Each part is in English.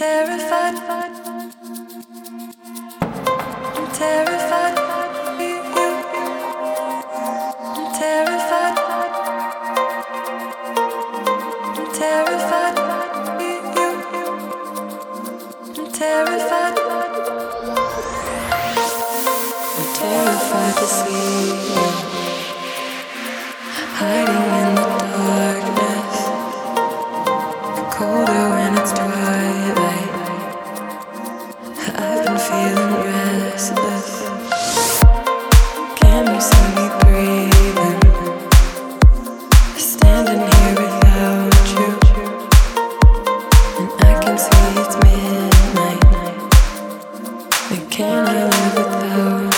terrified. I'm terrified. I'm terrified. I'm terrified. I'm terrified. I'm terrified to see you hiding in the darkness. Colder when it's twilight. Can see it's midnight. But can I live without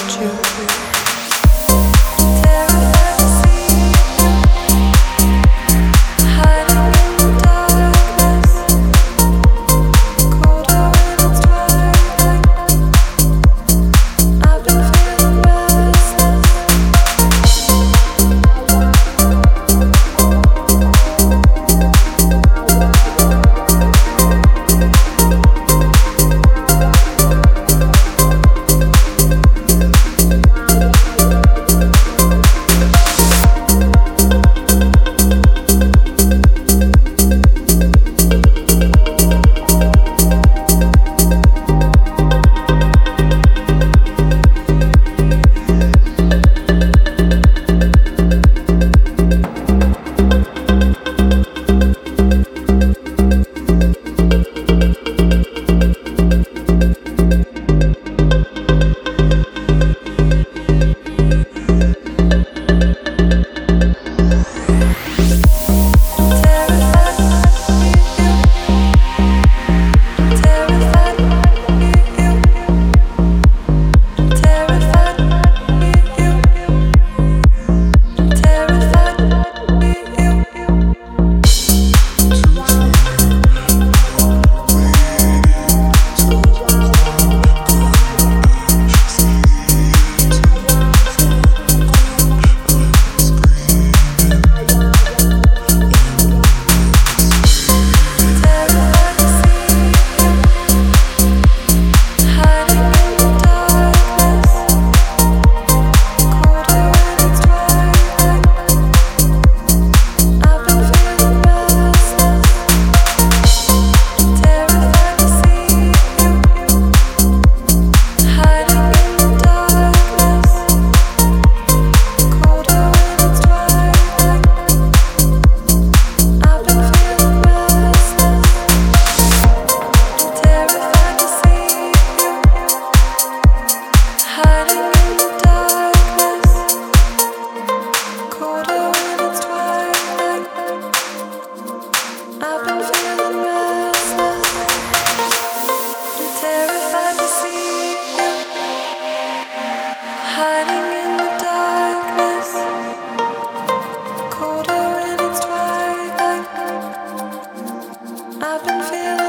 I've been feeling